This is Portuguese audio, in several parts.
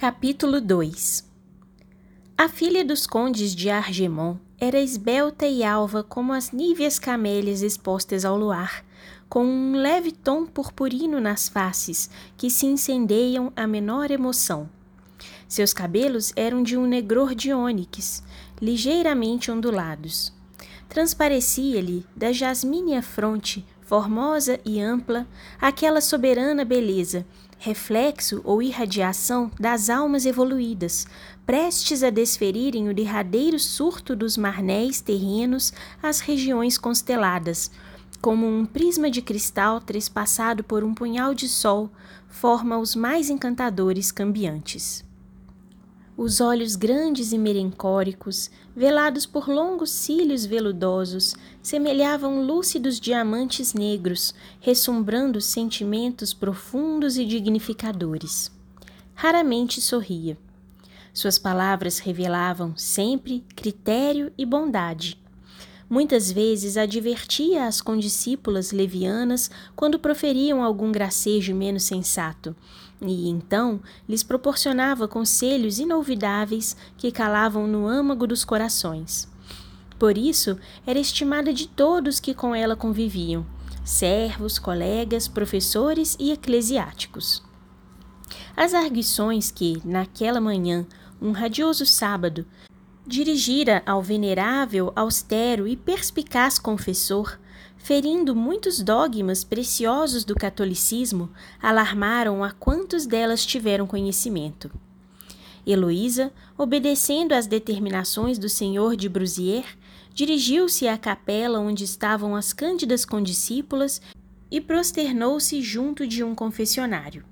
Capítulo 2 A filha dos condes de Argemon era esbelta e alva como as níveas camélias expostas ao luar, com um leve tom purpurino nas faces que se incendeiam à menor emoção. Seus cabelos eram de um negror de ônix, ligeiramente ondulados. Transparecia-lhe da jasmínea fronte, formosa e ampla, aquela soberana beleza reflexo ou irradiação das almas evoluídas, prestes a desferirem o derradeiro surto dos marnéis terrenos às regiões consteladas, como um prisma de cristal trespassado por um punhal de sol, forma os mais encantadores cambiantes. Os olhos grandes e merencóricos, velados por longos cílios veludosos, semelhavam lúcidos diamantes negros, ressumbrando sentimentos profundos e dignificadores. Raramente sorria. Suas palavras revelavam sempre critério e bondade. Muitas vezes advertia as condiscípulas levianas quando proferiam algum gracejo menos sensato, e então lhes proporcionava conselhos inolvidáveis que calavam no âmago dos corações. Por isso, era estimada de todos que com ela conviviam, servos, colegas, professores e eclesiásticos. As arguições que, naquela manhã, um radioso sábado, dirigira ao venerável, austero e perspicaz confessor, ferindo muitos dogmas preciosos do catolicismo, alarmaram a quantos delas tiveram conhecimento. Heloísa, obedecendo às determinações do senhor de Brusier, dirigiu-se à capela onde estavam as cândidas condiscípulas e prosternou-se junto de um confessionário.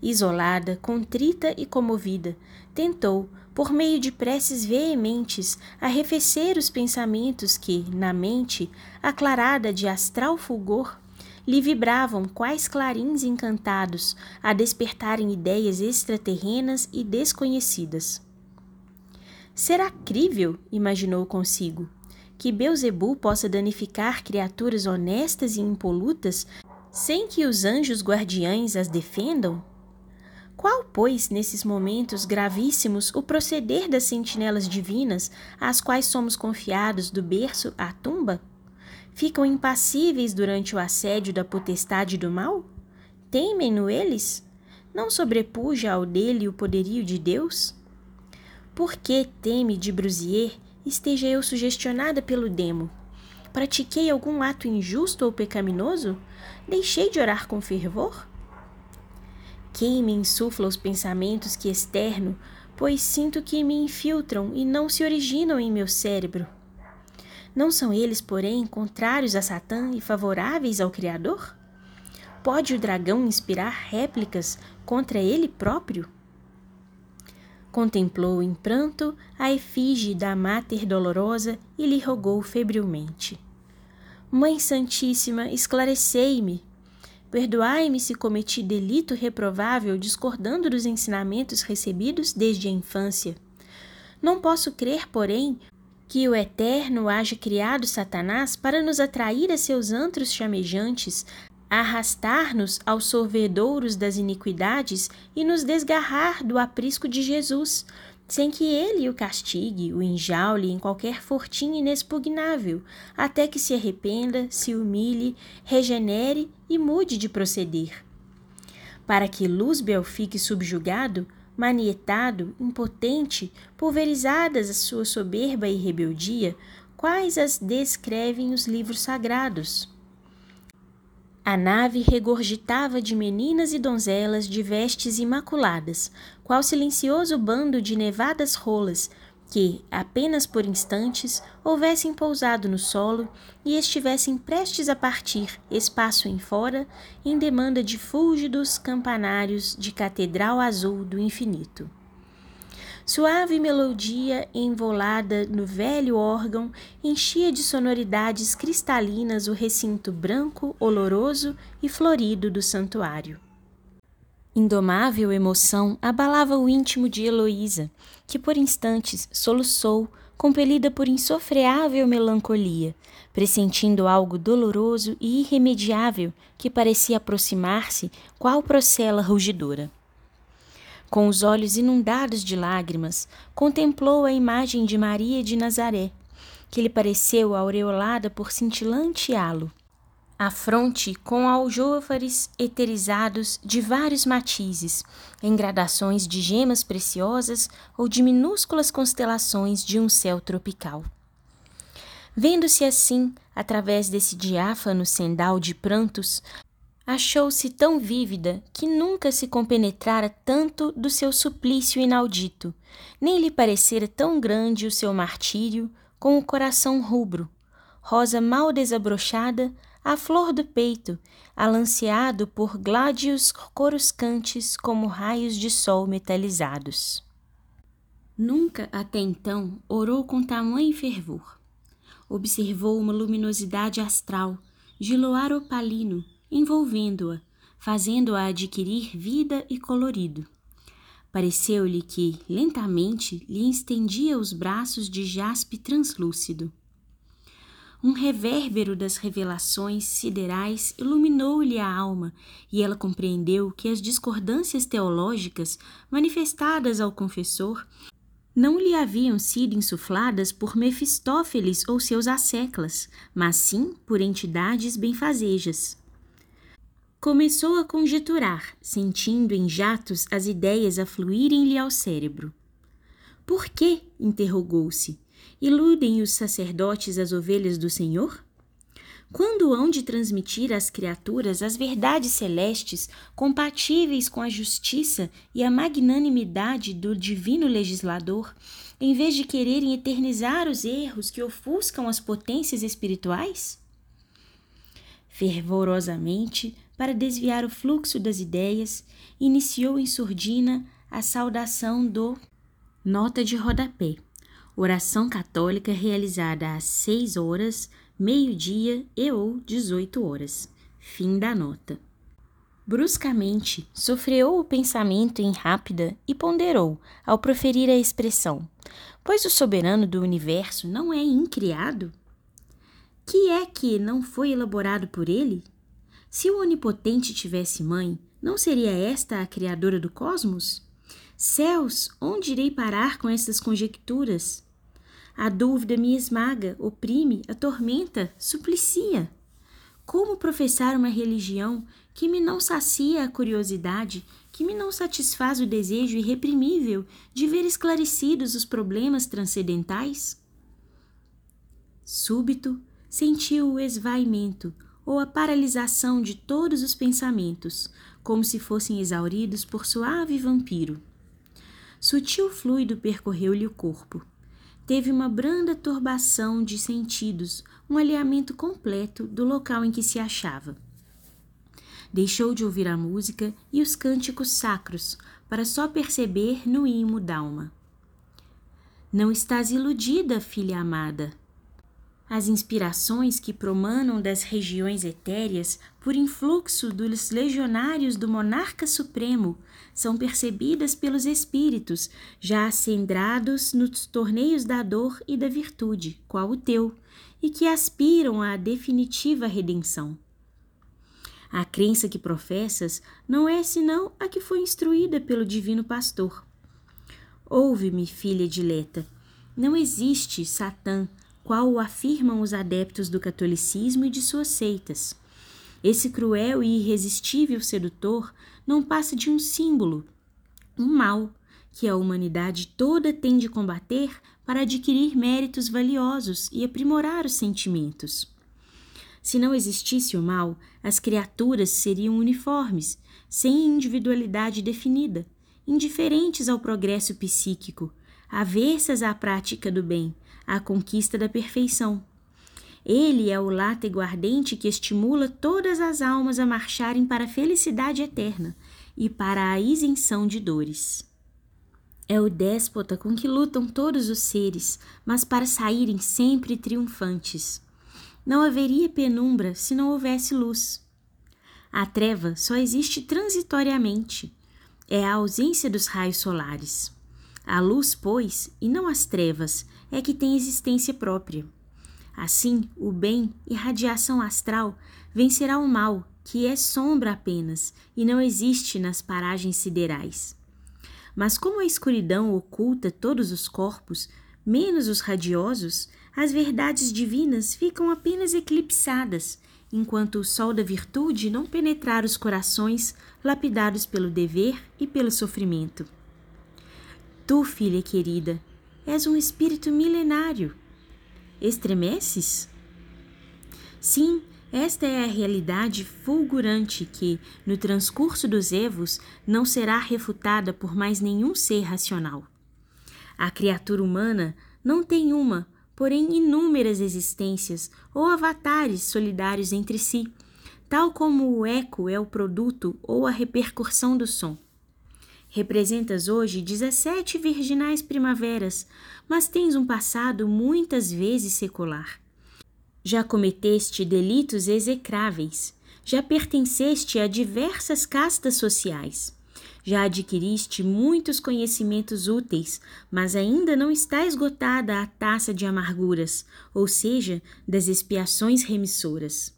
Isolada, contrita e comovida, tentou, por meio de preces veementes, arrefecer os pensamentos que, na mente, aclarada de astral fulgor, lhe vibravam quais clarins encantados a despertarem ideias extraterrenas e desconhecidas. Será crível, imaginou consigo, que Beuzebu possa danificar criaturas honestas e impolutas sem que os anjos guardiães as defendam? Qual, pois, nesses momentos gravíssimos, o proceder das sentinelas divinas, às quais somos confiados do berço à tumba? Ficam impassíveis durante o assédio da potestade do mal? Temem-no eles? Não sobrepuja ao dele o poderio de Deus? Por que teme de Brusier esteja eu sugestionada pelo demo? Pratiquei algum ato injusto ou pecaminoso? Deixei de orar com fervor? Quem me insufla os pensamentos que externo, pois sinto que me infiltram e não se originam em meu cérebro. Não são eles, porém, contrários a Satã e favoráveis ao Criador? Pode o dragão inspirar réplicas contra ele próprio? Contemplou em pranto a efígie da Mater Dolorosa e lhe rogou febrilmente: Mãe Santíssima, esclarecei-me, Perdoai-me se cometi delito reprovável discordando dos ensinamentos recebidos desde a infância. Não posso crer, porém, que o Eterno haja criado Satanás para nos atrair a seus antros chamejantes, arrastar-nos aos sorvedouros das iniquidades e nos desgarrar do aprisco de Jesus, sem que ele o castigue, o enjaule em qualquer fortim inexpugnável, até que se arrependa, se humilhe, regenere e mude de proceder. Para que Luzbel fique subjugado, manietado, impotente, pulverizadas a sua soberba e rebeldia, quais as descrevem os livros sagrados? A nave regurgitava de meninas e donzelas de vestes imaculadas, qual silencioso bando de nevadas rolas que, apenas por instantes, houvessem pousado no solo e estivessem prestes a partir, espaço em fora, em demanda de fúlgidos campanários de catedral azul do infinito. Suave melodia envolada no velho órgão enchia de sonoridades cristalinas o recinto branco, oloroso e florido do santuário. Indomável emoção abalava o íntimo de Heloísa, que por instantes soluçou, compelida por insofreável melancolia, pressentindo algo doloroso e irremediável que parecia aproximar-se, qual procela rugidora. Com os olhos inundados de lágrimas, contemplou a imagem de Maria de Nazaré, que lhe pareceu aureolada por cintilante halo. A fronte com aljôfares eterizados de vários matizes, em gradações de gemas preciosas ou de minúsculas constelações de um céu tropical. Vendo-se assim, através desse diáfano sendal de prantos, achou-se tão vívida que nunca se compenetrara tanto do seu suplício inaudito, nem lhe parecera tão grande o seu martírio com o coração rubro, rosa mal desabrochada, à flor do peito, alanceado por gládios coruscantes como raios de sol metalizados. Nunca até então orou com tamanho fervor observou uma luminosidade astral, de luar opalino, envolvendo-a, fazendo-a adquirir vida e colorido. Pareceu-lhe que, lentamente, lhe estendia os braços de jaspe translúcido. Um revérbero das revelações siderais iluminou-lhe a alma e ela compreendeu que as discordâncias teológicas manifestadas ao confessor não lhe haviam sido insufladas por Mefistófeles ou seus asseclas, mas sim por entidades benfazejas. Começou a conjeturar, sentindo em jatos as ideias afluírem-lhe ao cérebro. Por que? interrogou-se. Iludem os sacerdotes as ovelhas do Senhor? Quando hão de transmitir às criaturas as verdades celestes compatíveis com a justiça e a magnanimidade do divino legislador, em vez de quererem eternizar os erros que ofuscam as potências espirituais? Fervorosamente, para desviar o fluxo das ideias, iniciou em surdina a saudação do Nota de Rodapé, oração católica realizada às seis horas meio-dia e ou 18 horas. Fim da nota. Bruscamente, sofreou o pensamento em rápida e ponderou ao proferir a expressão: Pois o soberano do universo não é incriado? Que é que não foi elaborado por ele? Se o onipotente tivesse mãe, não seria esta a criadora do cosmos? Céus, onde irei parar com estas conjecturas? A dúvida me esmaga, oprime, atormenta, suplicia. Como professar uma religião que me não sacia a curiosidade, que me não satisfaz o desejo irreprimível de ver esclarecidos os problemas transcendentais? Súbito, sentiu o esvaimento ou a paralisação de todos os pensamentos, como se fossem exauridos por suave vampiro. Sutil fluido percorreu-lhe o corpo teve uma branda turbação de sentidos, um alinhamento completo do local em que se achava. Deixou de ouvir a música e os cânticos sacros para só perceber no imo d'alma. Não estás iludida, filha amada. As inspirações que promanam das regiões etéreas por influxo dos legionários do monarca supremo são percebidas pelos espíritos já acendrados nos torneios da dor e da virtude, qual o teu, e que aspiram à definitiva redenção. A crença que professas não é senão a que foi instruída pelo divino pastor. Ouve-me, filha dileta, não existe Satã, qual o afirmam os adeptos do catolicismo e de suas seitas. Esse cruel e irresistível sedutor não passa de um símbolo, um mal, que a humanidade toda tem de combater para adquirir méritos valiosos e aprimorar os sentimentos. Se não existisse o mal, as criaturas seriam uniformes, sem individualidade definida, indiferentes ao progresso psíquico, avessas à prática do bem, à conquista da perfeição. Ele é o látego ardente que estimula todas as almas a marcharem para a felicidade eterna e para a isenção de dores. É o déspota com que lutam todos os seres, mas para saírem sempre triunfantes. Não haveria penumbra se não houvesse luz. A treva só existe transitoriamente. É a ausência dos raios solares. A luz, pois, e não as trevas, é que tem existência própria. Assim, o bem e radiação astral vencerá o mal, que é sombra apenas e não existe nas paragens siderais. Mas como a escuridão oculta todos os corpos, menos os radiosos, as verdades divinas ficam apenas eclipsadas, enquanto o sol da virtude não penetrar os corações lapidados pelo dever e pelo sofrimento. Tu, filha querida, és um espírito milenário. Estremeces? Sim, esta é a realidade fulgurante que, no transcurso dos evos, não será refutada por mais nenhum ser racional. A criatura humana não tem uma, porém inúmeras existências ou avatares solidários entre si, tal como o eco é o produto ou a repercussão do som. Representas hoje 17 virginais primaveras, mas tens um passado muitas vezes secular. Já cometeste delitos execráveis, já pertenceste a diversas castas sociais. Já adquiriste muitos conhecimentos úteis, mas ainda não está esgotada a taça de amarguras, ou seja, das expiações remissoras.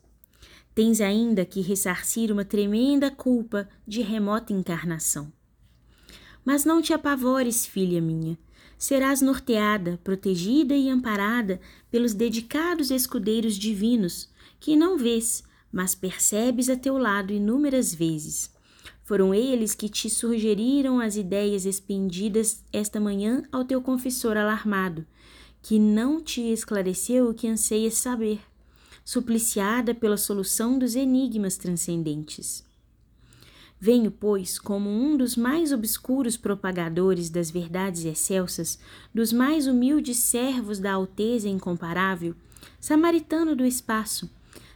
Tens ainda que ressarcir uma tremenda culpa de remota encarnação. Mas não te apavores, filha minha. Serás norteada, protegida e amparada pelos dedicados escudeiros divinos, que não vês, mas percebes a teu lado inúmeras vezes. Foram eles que te sugeriram as ideias expendidas esta manhã ao teu confessor alarmado, que não te esclareceu o que anseias saber, supliciada pela solução dos enigmas transcendentes. Venho, pois, como um dos mais obscuros propagadores das verdades excelsas, dos mais humildes servos da alteza incomparável, samaritano do espaço,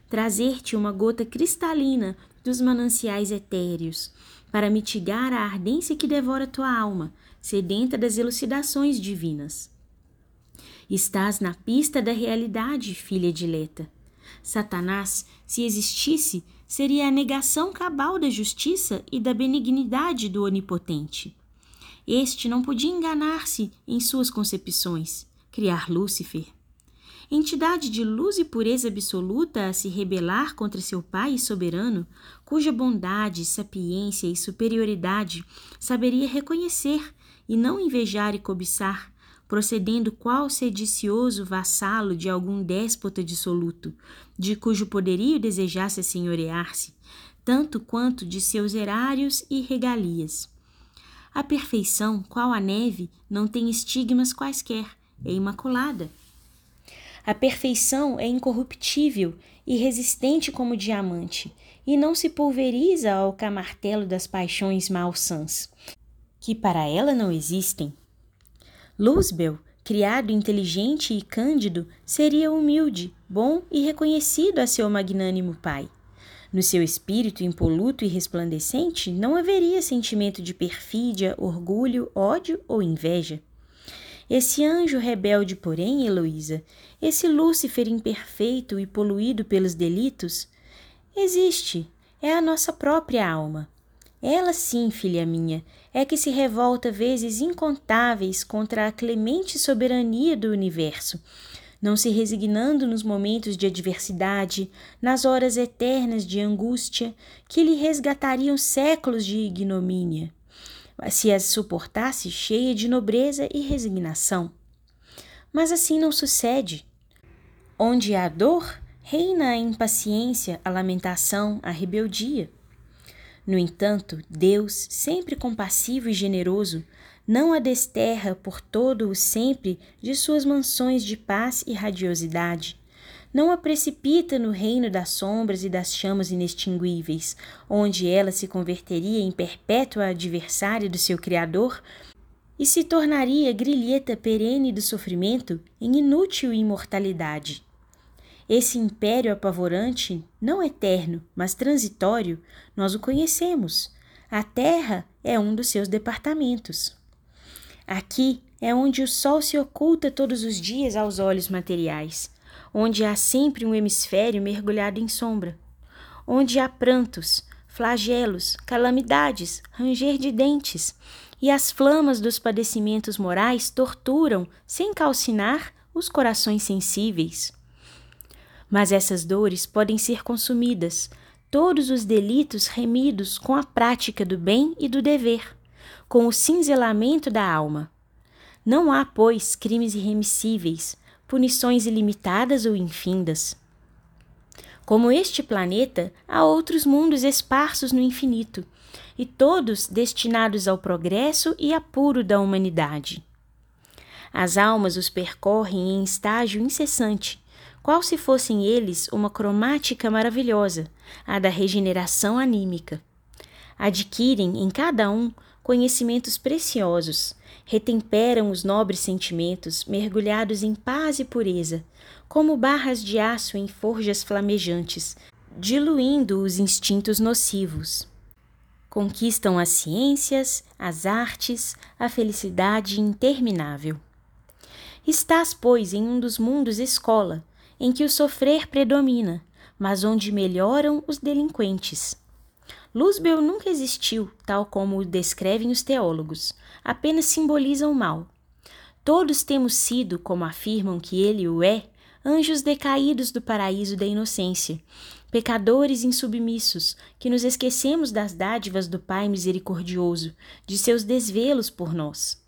trazer-te uma gota cristalina dos mananciais etéreos, para mitigar a ardência que devora tua alma, sedenta das elucidações divinas. Estás na pista da realidade, filha dileta. Satanás, se existisse, seria a negação cabal da justiça e da benignidade do Onipotente. Este não podia enganar-se em suas concepções, criar Lúcifer. Entidade de luz e pureza absoluta a se rebelar contra seu Pai soberano, cuja bondade, sapiência e superioridade saberia reconhecer e não invejar e cobiçar, procedendo qual sedicioso vassalo de algum déspota dissoluto, de cujo poderio desejasse senhorear-se, tanto quanto de seus erários e regalias. A perfeição, qual a neve, não tem estigmas quaisquer, é imaculada. A perfeição é incorruptível e resistente como diamante, e não se pulveriza ao camartelo das paixões malsãs, que para ela não existem. Luzbel, criado inteligente e cândido, seria humilde, bom e reconhecido a seu magnânimo pai. No seu espírito impoluto e resplandecente não haveria sentimento de perfídia, orgulho, ódio ou inveja. Esse anjo rebelde, porém, Heloísa, esse Lúcifer imperfeito e poluído pelos delitos, existe, é a nossa própria alma. Ela sim, filha minha, é que se revolta vezes incontáveis contra a clemente soberania do universo, não se resignando nos momentos de adversidade, nas horas eternas de angústia, que lhe resgatariam séculos de ignomínia, se as suportasse cheia de nobreza e resignação. Mas assim não sucede. Onde há dor, reina a impaciência, a lamentação, a rebeldia. No entanto, Deus, sempre compassivo e generoso, não a desterra por todo o sempre de suas mansões de paz e radiosidade. Não a precipita no reino das sombras e das chamas inextinguíveis, onde ela se converteria em perpétua adversária do seu Criador e se tornaria grilheta perene do sofrimento em inútil imortalidade. Esse império apavorante, não eterno, mas transitório, nós o conhecemos. A Terra é um dos seus departamentos. Aqui é onde o Sol se oculta todos os dias aos olhos materiais, onde há sempre um hemisfério mergulhado em sombra, onde há prantos, flagelos, calamidades, ranger de dentes, e as flamas dos padecimentos morais torturam, sem calcinar, os corações sensíveis. Mas essas dores podem ser consumidas, todos os delitos remidos com a prática do bem e do dever, com o cinzelamento da alma. Não há, pois, crimes irremissíveis, punições ilimitadas ou infindas. Como este planeta, há outros mundos esparsos no infinito, e todos destinados ao progresso e apuro da humanidade. As almas os percorrem em estágio incessante, qual se fossem eles uma cromática maravilhosa, a da regeneração anímica. Adquirem em cada um conhecimentos preciosos, retemperam os nobres sentimentos mergulhados em paz e pureza, como barras de aço em forjas flamejantes, diluindo os instintos nocivos. Conquistam as ciências, as artes, a felicidade interminável. Estás, pois, em um dos mundos escola, em que o sofrer predomina, mas onde melhoram os delinquentes. Luzbel nunca existiu, tal como o descrevem os teólogos, apenas simboliza o mal. Todos temos sido, como afirmam que ele o é, anjos decaídos do paraíso da inocência, pecadores insubmissos, que nos esquecemos das dádivas do Pai misericordioso, de seus desvelos por nós.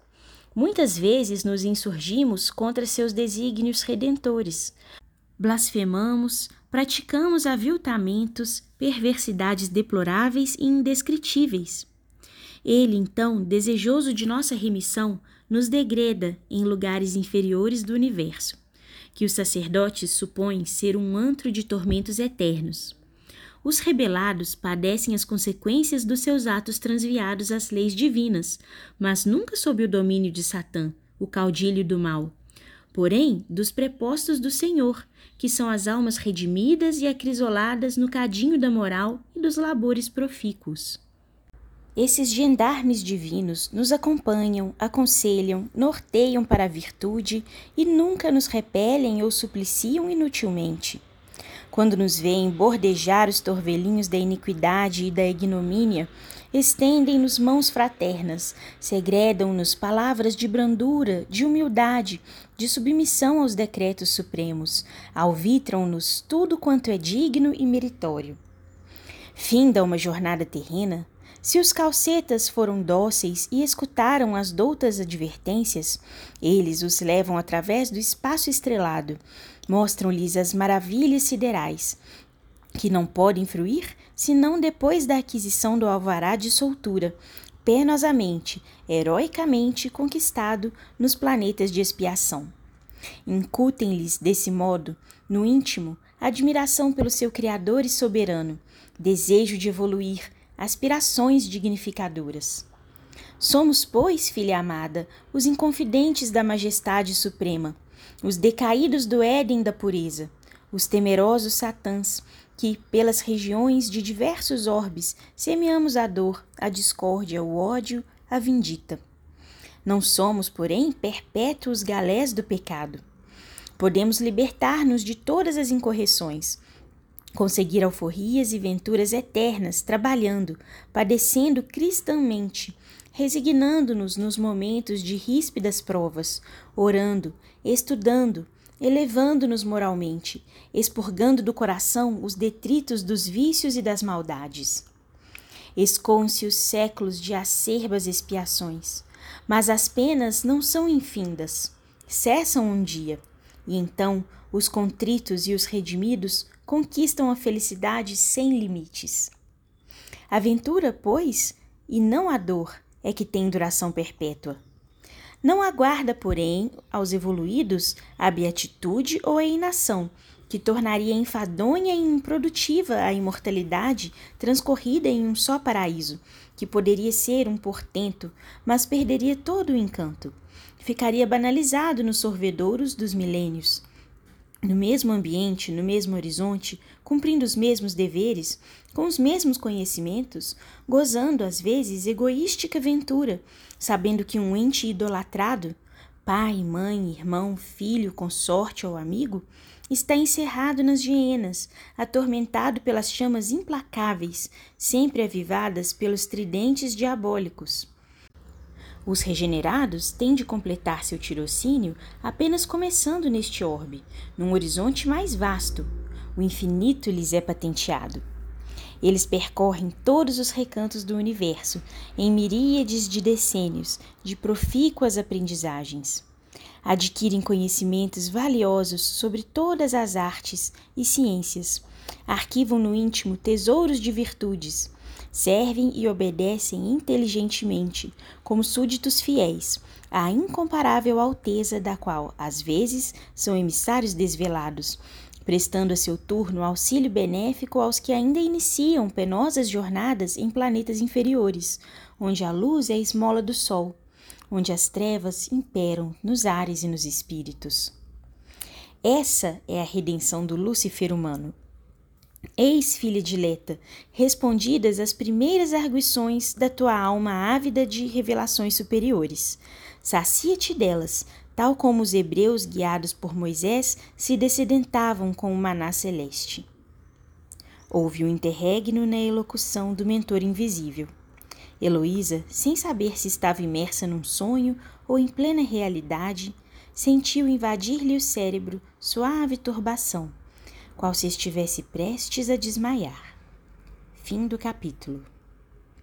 Muitas vezes nos insurgimos contra seus desígnios redentores, blasfemamos, praticamos aviltamentos, perversidades deploráveis e indescritíveis. Ele, então, desejoso de nossa remissão, nos degreda em lugares inferiores do universo, que os sacerdotes supõem ser um antro de tormentos eternos. Os rebelados padecem as consequências dos seus atos transviados às leis divinas, mas nunca sob o domínio de Satã, o caudilho do mal, porém dos prepostos do Senhor, que são as almas redimidas e acrisoladas no cadinho da moral e dos labores profícuos. Esses gendarmes divinos nos acompanham, aconselham, norteiam para a virtude e nunca nos repelem ou supliciam inutilmente. Quando nos veem bordejar os torvelinhos da iniquidade e da ignomínia, estendem-nos mãos fraternas, segredam-nos palavras de brandura, de humildade, de submissão aos decretos supremos, alvitram-nos tudo quanto é digno e meritório. Finda uma jornada terrena, se os calcetas foram dóceis e escutaram as doutas advertências, eles os levam através do espaço estrelado, mostram-lhes as maravilhas siderais, que não podem fruir senão depois da aquisição do alvará de soltura, penosamente, heroicamente conquistado nos planetas de expiação. Incutem-lhes, desse modo, no íntimo, admiração pelo seu Criador e soberano, desejo de evoluir, aspirações dignificadoras. Somos, pois, filha amada, os inconfidentes da majestade suprema, os decaídos do Éden da pureza, os temerosos satãs, que, pelas regiões de diversos orbes, semeamos a dor, a discórdia, o ódio, a vindita. Não somos, porém, perpétuos galés do pecado. Podemos libertar-nos de todas as incorreções, conseguir alforrias e venturas eternas, trabalhando, padecendo cristãmente, resignando-nos nos momentos de ríspidas provas, orando, estudando, elevando-nos moralmente, expurgando do coração os detritos dos vícios e das maldades. Escoam-se os séculos de acerbas expiações, mas as penas não são infindas, cessam um dia, e então os contritos e os redimidos conquistam a felicidade sem limites. A ventura, pois, e não a dor, é que tem duração perpétua. Não aguarda, porém, aos evoluídos a beatitude ou a inação, que tornaria enfadonha e improdutiva a imortalidade transcorrida em um só paraíso, que poderia ser um portento, mas perderia todo o encanto. Ficaria banalizado nos sorvedouros dos milênios no mesmo ambiente, no mesmo horizonte, cumprindo os mesmos deveres, com os mesmos conhecimentos, gozando às vezes egoística ventura, sabendo que um ente idolatrado, pai, mãe, irmão, filho, consorte ou amigo, está encerrado nas hienas, atormentado pelas chamas implacáveis, sempre avivadas pelos tridentes diabólicos. Os regenerados têm de completar seu tirocínio apenas começando neste orbe, num horizonte mais vasto. O infinito lhes é patenteado. Eles percorrem todos os recantos do universo, em miríades de decênios de profícuas aprendizagens. Adquirem conhecimentos valiosos sobre todas as artes e ciências. Arquivam no íntimo tesouros de virtudes. Servem e obedecem inteligentemente, como súditos fiéis, à incomparável alteza da qual, às vezes, são emissários desvelados, prestando a seu turno auxílio benéfico aos que ainda iniciam penosas jornadas em planetas inferiores, onde a luz é a esmola do sol, onde as trevas imperam nos ares e nos espíritos. Essa é a redenção do Lúcifer humano. Eis, filha dileta, respondidas as primeiras arguições da tua alma ávida de revelações superiores. Sacia-te delas, tal como os hebreus guiados por Moisés se descedentavam com o maná celeste. Houve um interregno na elocução do mentor invisível. Heloísa, sem saber se estava imersa num sonho ou em plena realidade, sentiu invadir-lhe o cérebro suave turbação, qual se estivesse prestes a desmaiar. Fim do capítulo.